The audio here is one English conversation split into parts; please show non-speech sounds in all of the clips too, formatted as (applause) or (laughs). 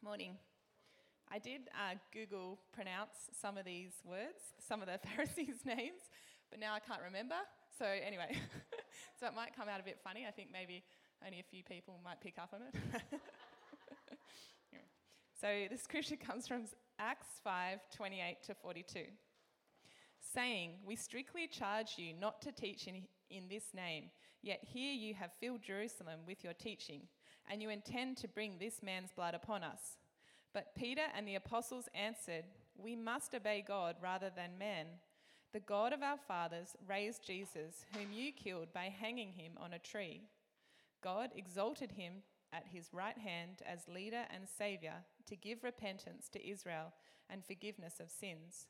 Morning. I did uh, Google pronounce some of these words, some of the (laughs) Pharisees' names, but now I can't remember. So, anyway, (laughs) so it might come out a bit funny. I think maybe only a few people might pick up on it. (laughs) So, the scripture comes from Acts 5 28 to 42, saying, We strictly charge you not to teach in, in this name, yet here you have filled Jerusalem with your teaching and you intend to bring this man's blood upon us. But Peter and the apostles answered, We must obey God rather than men. The God of our fathers raised Jesus, whom you killed by hanging him on a tree. God exalted him at his right hand as leader and saviour to give repentance to Israel and forgiveness of sins.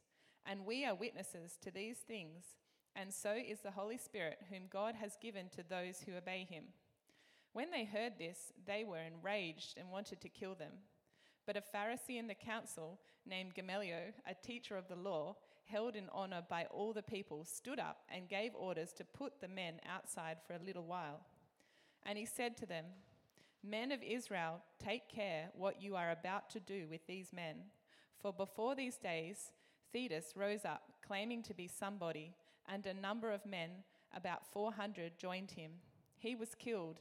And we are witnesses to these things, and so is the Holy Spirit, whom God has given to those who obey him. When they heard this, they were enraged and wanted to kill them. But a Pharisee in the council, named Gamaliel, a teacher of the law, held in honor by all the people, stood up and gave orders to put the men outside for a little while. And he said to them, Men of Israel, take care what you are about to do with these men. For before these days, Theudas rose up, claiming to be somebody, and a number of men, about 400, joined him. He was killed,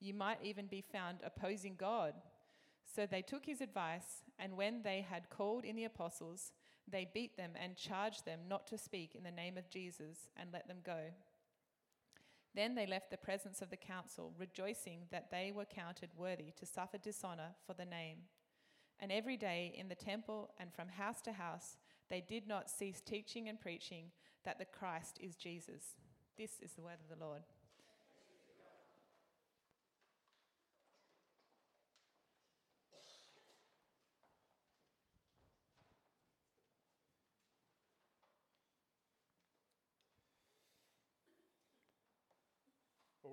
You might even be found opposing God. So they took his advice, and when they had called in the apostles, they beat them and charged them not to speak in the name of Jesus and let them go. Then they left the presence of the council, rejoicing that they were counted worthy to suffer dishonor for the name. And every day in the temple and from house to house, they did not cease teaching and preaching that the Christ is Jesus. This is the word of the Lord.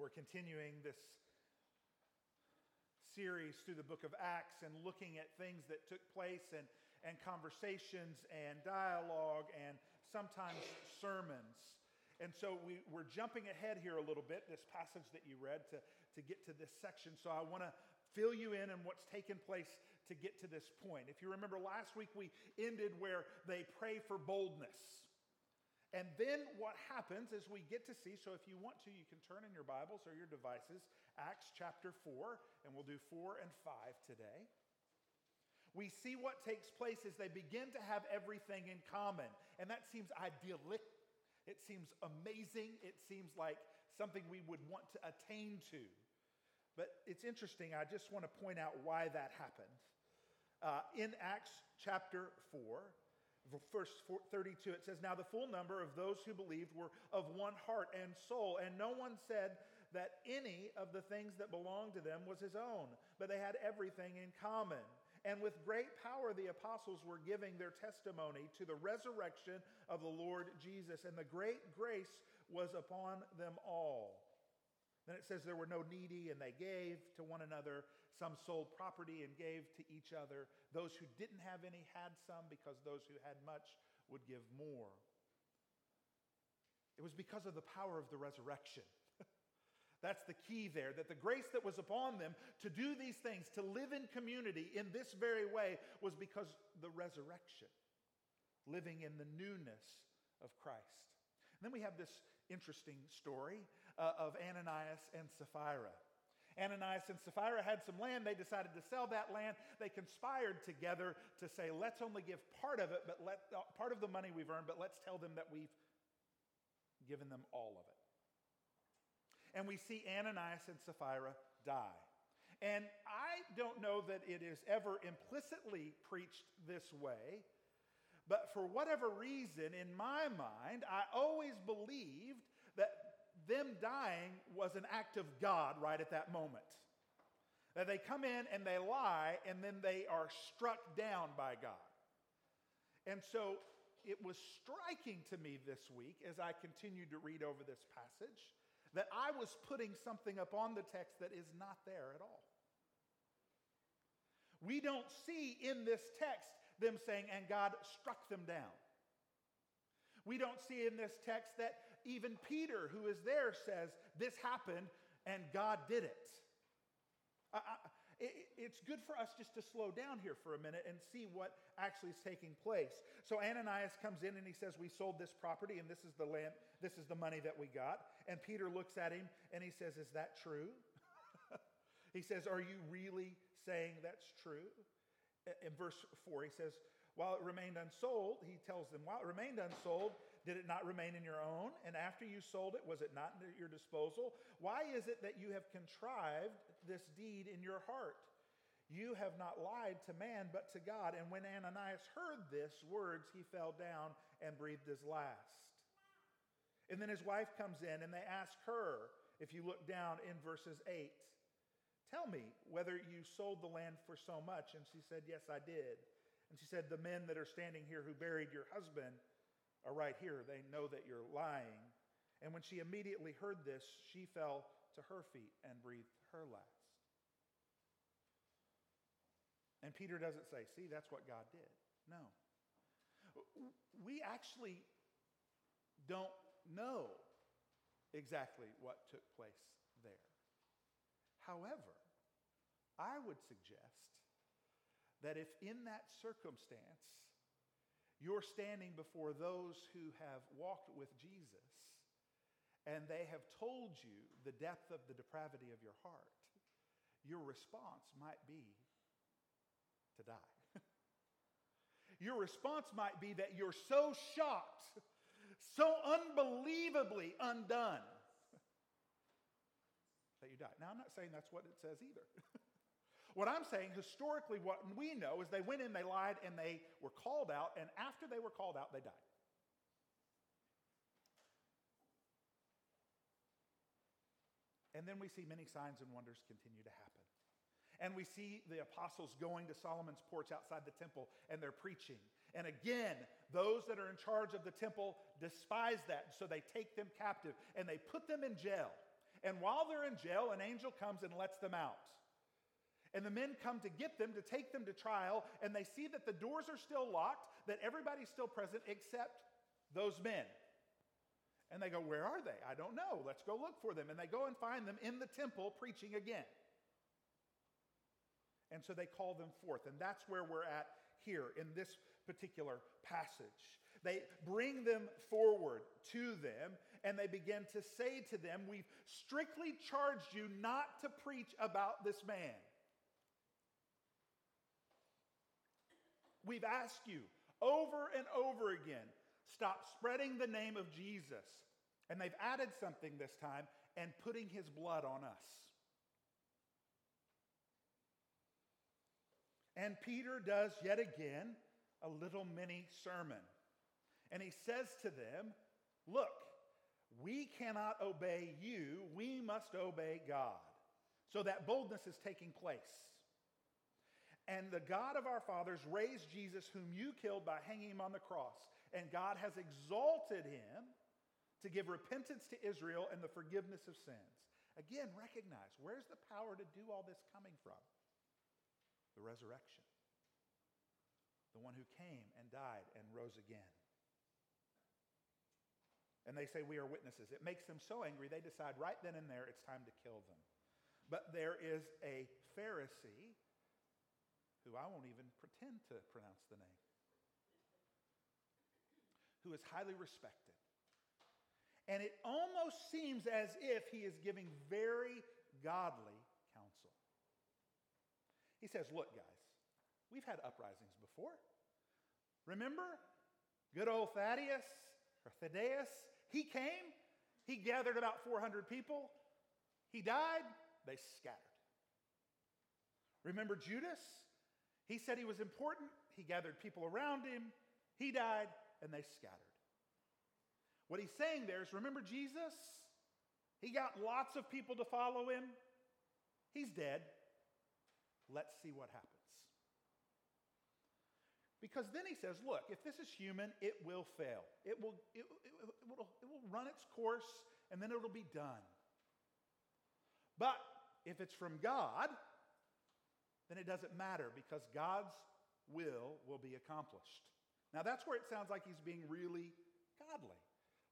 We're continuing this series through the book of Acts and looking at things that took place and, and conversations and dialogue and sometimes sermons. And so we, we're jumping ahead here a little bit, this passage that you read, to, to get to this section. So I want to fill you in on what's taken place to get to this point. If you remember last week, we ended where they pray for boldness. And then what happens is we get to see, so if you want to, you can turn in your Bibles or your devices, Acts chapter 4, and we'll do 4 and 5 today. We see what takes place as they begin to have everything in common. And that seems idyllic. It seems amazing. It seems like something we would want to attain to. But it's interesting. I just want to point out why that happened. Uh, in Acts chapter 4, verse 32, it says, Now the full number of those who believed were of one heart and soul, and no one said that any of the things that belonged to them was his own, but they had everything in common. And with great power, the apostles were giving their testimony to the resurrection of the Lord Jesus, and the great grace was upon them all. Then it says there were no needy, and they gave to one another. Some sold property and gave to each other. Those who didn't have any had some, because those who had much would give more. It was because of the power of the resurrection. (laughs) That's the key there, that the grace that was upon them to do these things, to live in community in this very way, was because the resurrection, living in the newness of Christ. And then we have this interesting story uh, of Ananias and Sapphira. Ananias and Sapphira had some land. They decided to sell that land. They conspired together to say, let's only give part of it, but let, uh, part of the money we've earned, but let's tell them that we've given them all of it. And we see Ananias and Sapphira die. And I don't know that it is ever implicitly preached this way, but for whatever reason, in my mind, I always believed that them dying was an act of God right at that moment. That they come in and they lie and then they are struck down by God. And so it was striking to me this week as I continued to read over this passage that I was putting something up on the text that is not there at all. We don't see in this text them saying, and God struck them down. We don't see in this text that even Peter, who is there, says, This happened and God did it. I, I, it, it's good for us just to slow down here for a minute and see what actually is taking place. So Ananias comes in and he says, "We sold this property, and this is the land. This is the money that we got." And Peter looks at him and he says, "Is that true?" (laughs) he says, "Are you really saying that's true?" In verse four, he says, "While it remained unsold," he tells them, "While it remained unsold." Did it not remain in your own? And after you sold it, was it not at your disposal? Why is it that you have contrived this deed in your heart? You have not lied to man, but to God. And when Ananias heard this words, he fell down and breathed his last. And then his wife comes in and they ask her, if you look down in verses 8, tell me whether you sold the land for so much. And she said, Yes, I did. And she said, The men that are standing here who buried your husband are right here. They know that you're lying. And when she immediately heard this, she fell to her feet and breathed her last. And Peter doesn't say, see, that's what God did. No. We actually don't know exactly what took place there. However, I would suggest that if in that circumstance you're standing before those who have walked with Jesus and they have told you the depth of the depravity of your heart. Your response might be to die. (laughs) your response might be that you're so shocked, so unbelievably undone (laughs) that you die. Now, I'm not saying that's what it says either. (laughs) What I'm saying, historically, what we know is they went in, they lied, and they were called out, and after they were called out, they died. And then we see many signs and wonders continue to happen. And we see the apostles going to Solomon's porch outside the temple and they're preaching. And again, those that are in charge of the temple despise that. So they take them captive and they put them in jail. And while they're in jail, an angel comes and lets them out. And the men come to get them, to take them to trial, and they see that the doors are still locked, that everybody's still present except those men. And they go, Where are they? I don't know. Let's go look for them. And they go and find them in the temple preaching again. And so they call them forth. And that's where we're at here in this particular passage. They bring them forward to them and they begin to say to them, We've strictly charged you not to preach about this man. We've asked you over and over again stop spreading the name of Jesus. And they've added something this time and putting his blood on us. And Peter does yet again a little mini sermon. And he says to them, Look, we cannot obey you, we must obey God. So that boldness is taking place. And the God of our fathers raised Jesus, whom you killed by hanging him on the cross. And God has exalted him to give repentance to Israel and the forgiveness of sins. Again, recognize where's the power to do all this coming from? The resurrection. The one who came and died and rose again. And they say, We are witnesses. It makes them so angry, they decide right then and there it's time to kill them. But there is a Pharisee who I won't even pretend to pronounce the name, who is highly respected. And it almost seems as if he is giving very godly counsel. He says, Look, guys, we've had uprisings before. Remember good old Thaddeus or Thaddeus? He came, he gathered about 400 people, he died, they scattered. Remember Judas? He said he was important. He gathered people around him. He died, and they scattered. What he's saying there is remember Jesus? He got lots of people to follow him. He's dead. Let's see what happens. Because then he says, look, if this is human, it will fail. It will, it, it, it, will, it will run its course and then it'll be done. But if it's from God, then it doesn't matter because God's will will be accomplished. Now that's where it sounds like he's being really godly,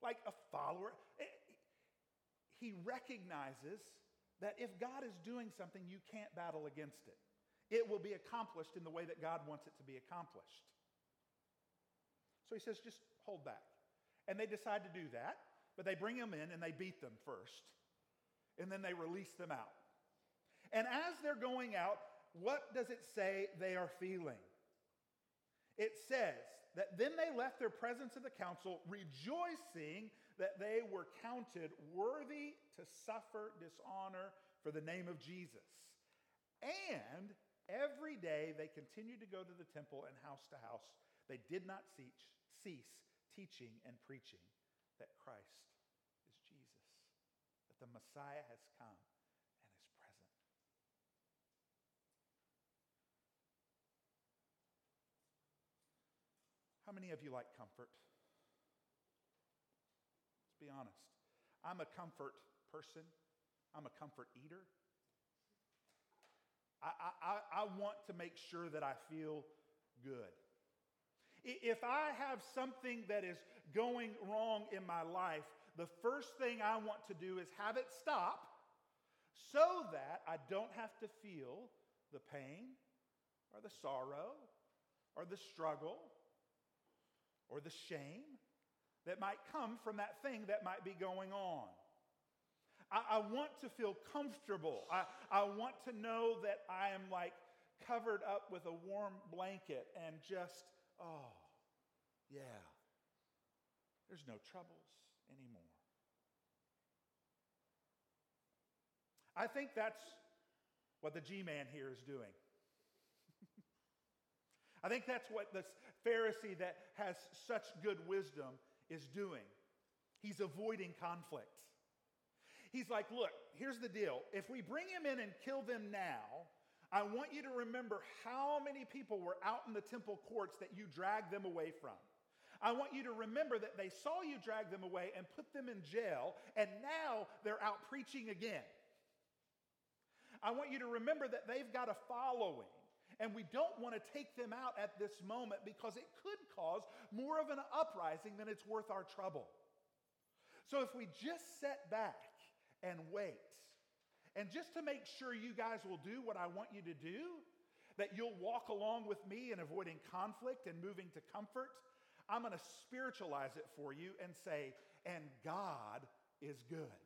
like a follower. He recognizes that if God is doing something, you can't battle against it it will be accomplished in the way that God wants it to be accomplished. So he says, just hold back. And they decide to do that, but they bring them in and they beat them first, and then they release them out. And as they're going out, what does it say they are feeling? It says that then they left their presence of the council, rejoicing that they were counted worthy to suffer dishonor for the name of Jesus. And Every day they continued to go to the temple and house to house. They did not cease, cease teaching and preaching that Christ is Jesus, that the Messiah has come and is present. How many of you like comfort? Let's be honest. I'm a comfort person, I'm a comfort eater. I, I, I want to make sure that I feel good. If I have something that is going wrong in my life, the first thing I want to do is have it stop so that I don't have to feel the pain or the sorrow or the struggle or the shame that might come from that thing that might be going on. I, I want to feel comfortable. I, I want to know that I am like covered up with a warm blanket and just, oh, yeah, there's no troubles anymore. I think that's what the G man here is doing. I think that's what this Pharisee that has such good wisdom is doing. He's avoiding conflict. He's like, look, here's the deal. If we bring him in and kill them now, I want you to remember how many people were out in the temple courts that you dragged them away from. I want you to remember that they saw you drag them away and put them in jail, and now they're out preaching again. I want you to remember that they've got a following, and we don't want to take them out at this moment because it could cause more of an uprising than it's worth our trouble. So if we just set back and wait. And just to make sure you guys will do what I want you to do, that you'll walk along with me in avoiding conflict and moving to comfort, I'm going to spiritualize it for you and say, and God is good.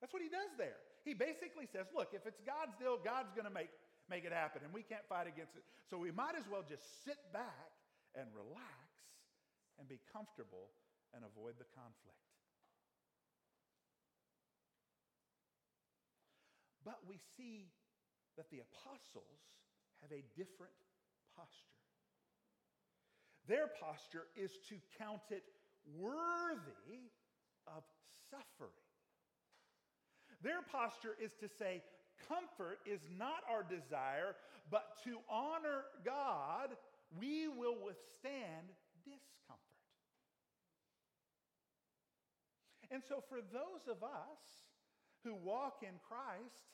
That's what he does there. He basically says, look, if it's God's deal, God's going to make, make it happen, and we can't fight against it. So we might as well just sit back and relax and be comfortable and avoid the conflict. But we see that the apostles have a different posture. Their posture is to count it worthy of suffering. Their posture is to say, comfort is not our desire, but to honor God, we will withstand discomfort. And so, for those of us who walk in Christ,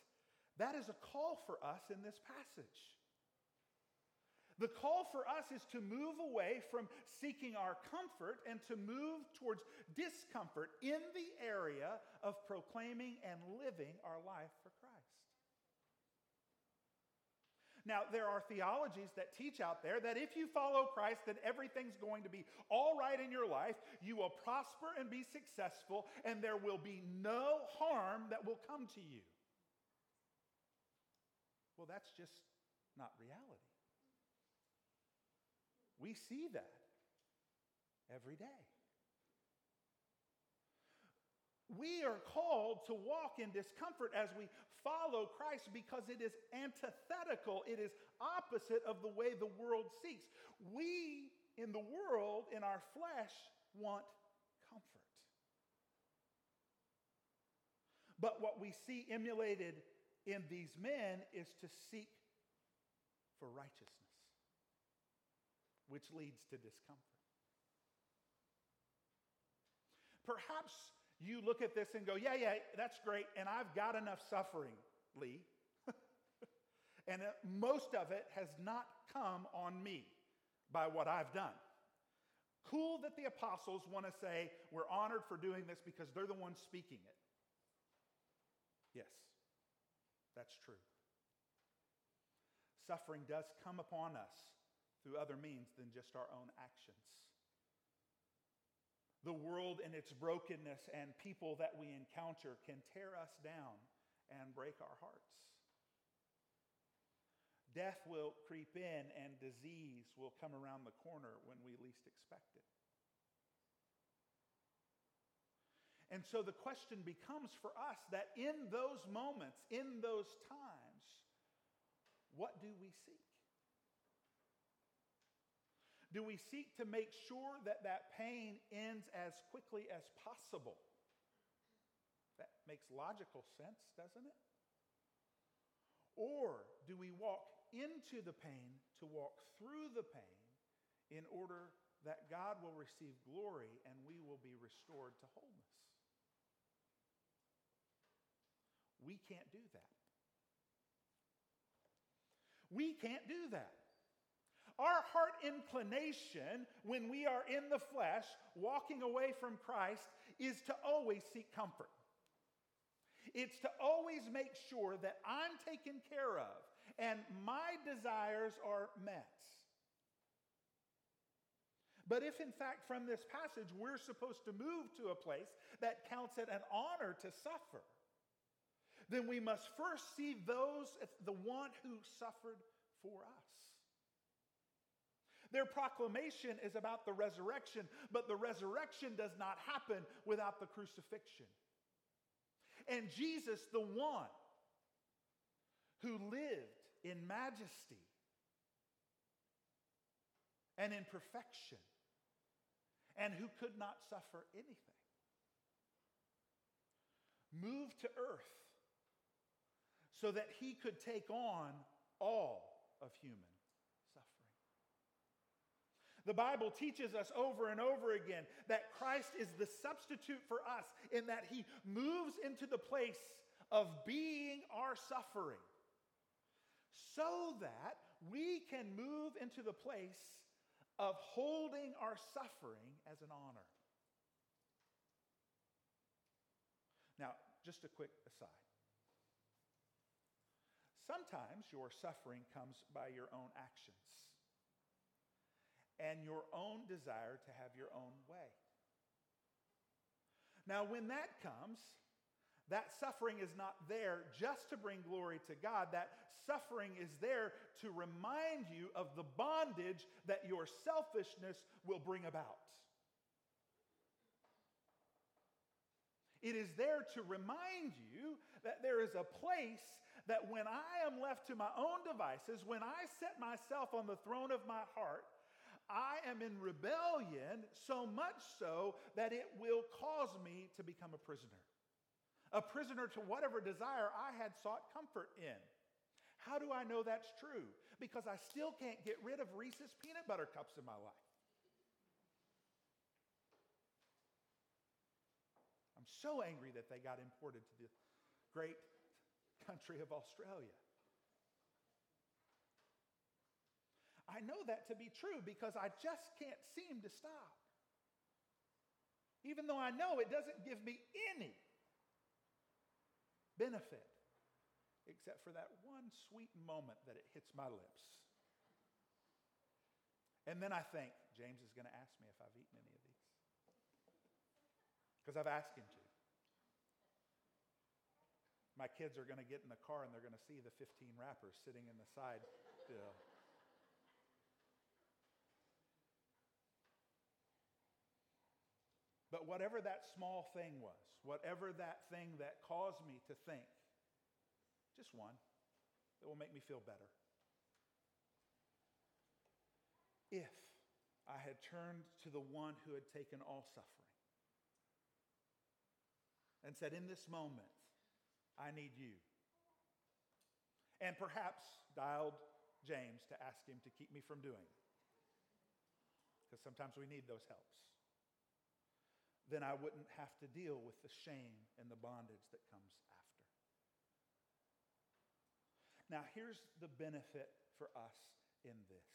that is a call for us in this passage. The call for us is to move away from seeking our comfort and to move towards discomfort in the area of proclaiming and living our life for Christ. Now, there are theologies that teach out there that if you follow Christ, then everything's going to be all right in your life. You will prosper and be successful, and there will be no harm that will come to you. Well, that's just not reality. We see that every day. We are called to walk in discomfort as we follow Christ because it is antithetical, it is opposite of the way the world seeks. We in the world, in our flesh, want comfort. But what we see emulated in these men is to seek for righteousness, which leads to discomfort. Perhaps you look at this and go, Yeah, yeah, that's great, and I've got enough suffering, Lee. (laughs) and uh, most of it has not come on me by what I've done. Cool that the apostles want to say, We're honored for doing this because they're the ones speaking it. Yes, that's true. Suffering does come upon us through other means than just our own actions. The world and its brokenness and people that we encounter can tear us down and break our hearts. Death will creep in and disease will come around the corner when we least expect it. And so the question becomes for us that in those moments, in those times, what do we seek? Do we seek to make sure that that pain ends as quickly as possible? That makes logical sense, doesn't it? Or do we walk into the pain to walk through the pain in order that God will receive glory and we will be restored to wholeness? We can't do that. We can't do that. Our heart inclination when we are in the flesh, walking away from Christ, is to always seek comfort. It's to always make sure that I'm taken care of and my desires are met. But if, in fact, from this passage, we're supposed to move to a place that counts it an honor to suffer, then we must first see those, the one who suffered for us. Their proclamation is about the resurrection, but the resurrection does not happen without the crucifixion. And Jesus, the one who lived in majesty and in perfection and who could not suffer anything, moved to earth so that he could take on all of human. The Bible teaches us over and over again that Christ is the substitute for us in that he moves into the place of being our suffering so that we can move into the place of holding our suffering as an honor. Now, just a quick aside. Sometimes your suffering comes by your own actions and your own desire to have your own way. Now, when that comes, that suffering is not there just to bring glory to God. That suffering is there to remind you of the bondage that your selfishness will bring about. It is there to remind you that there is a place that when I am left to my own devices, when I set myself on the throne of my heart, I am in rebellion so much so that it will cause me to become a prisoner a prisoner to whatever desire I had sought comfort in. How do I know that's true? Because I still can't get rid of Reese's peanut butter cups in my life. I'm so angry that they got imported to the great country of Australia. I know that to be true because I just can't seem to stop. Even though I know it doesn't give me any benefit, except for that one sweet moment that it hits my lips. And then I think, James is going to ask me if I've eaten any of these. Because I've asked him to. My kids are going to get in the car and they're going to see the 15 wrappers sitting in the side. But whatever that small thing was, whatever that thing that caused me to think, just one, that will make me feel better. If I had turned to the one who had taken all suffering and said, In this moment, I need you. and perhaps dialed James to ask him to keep me from doing, because sometimes we need those helps, then I wouldn't have to deal with the shame and the bondage that comes after. Now, here's the benefit for us in this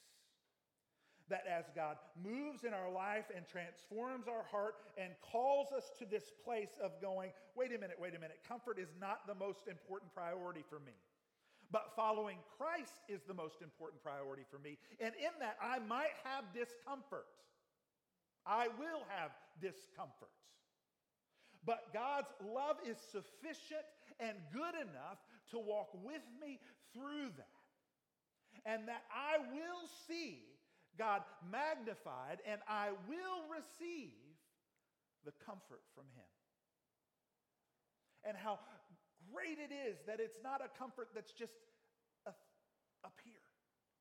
that as God moves in our life and transforms our heart and calls us to this place of going, wait a minute, wait a minute, comfort is not the most important priority for me. But following Christ is the most important priority for me. And in that, I might have discomfort. I will have discomfort. But God's love is sufficient and good enough to walk with me through that. And that I will see God magnified and I will receive the comfort from Him. And how great it is that it's not a comfort that's just up here,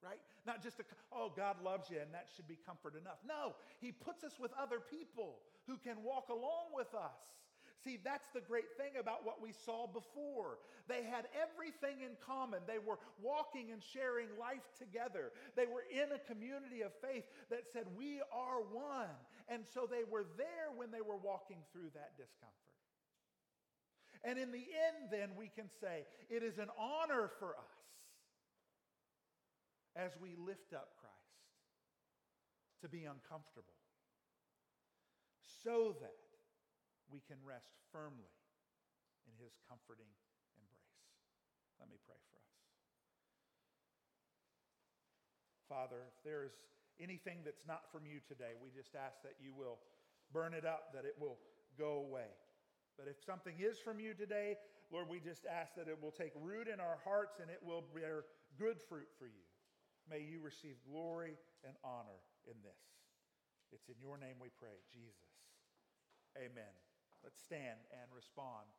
right? Not just a, oh, God loves you and that should be comfort enough. No, He puts us with other people who can walk along with us. See, that's the great thing about what we saw before. They had everything in common. They were walking and sharing life together. They were in a community of faith that said, We are one. And so they were there when they were walking through that discomfort. And in the end, then, we can say it is an honor for us as we lift up Christ to be uncomfortable so that we can rest firmly in his comforting embrace. Let me pray for us. Father, if there's anything that's not from you today, we just ask that you will burn it up, that it will go away. But if something is from you today, Lord, we just ask that it will take root in our hearts and it will bear good fruit for you. May you receive glory and honor in this. It's in your name we pray, Jesus. Amen. Let's stand and respond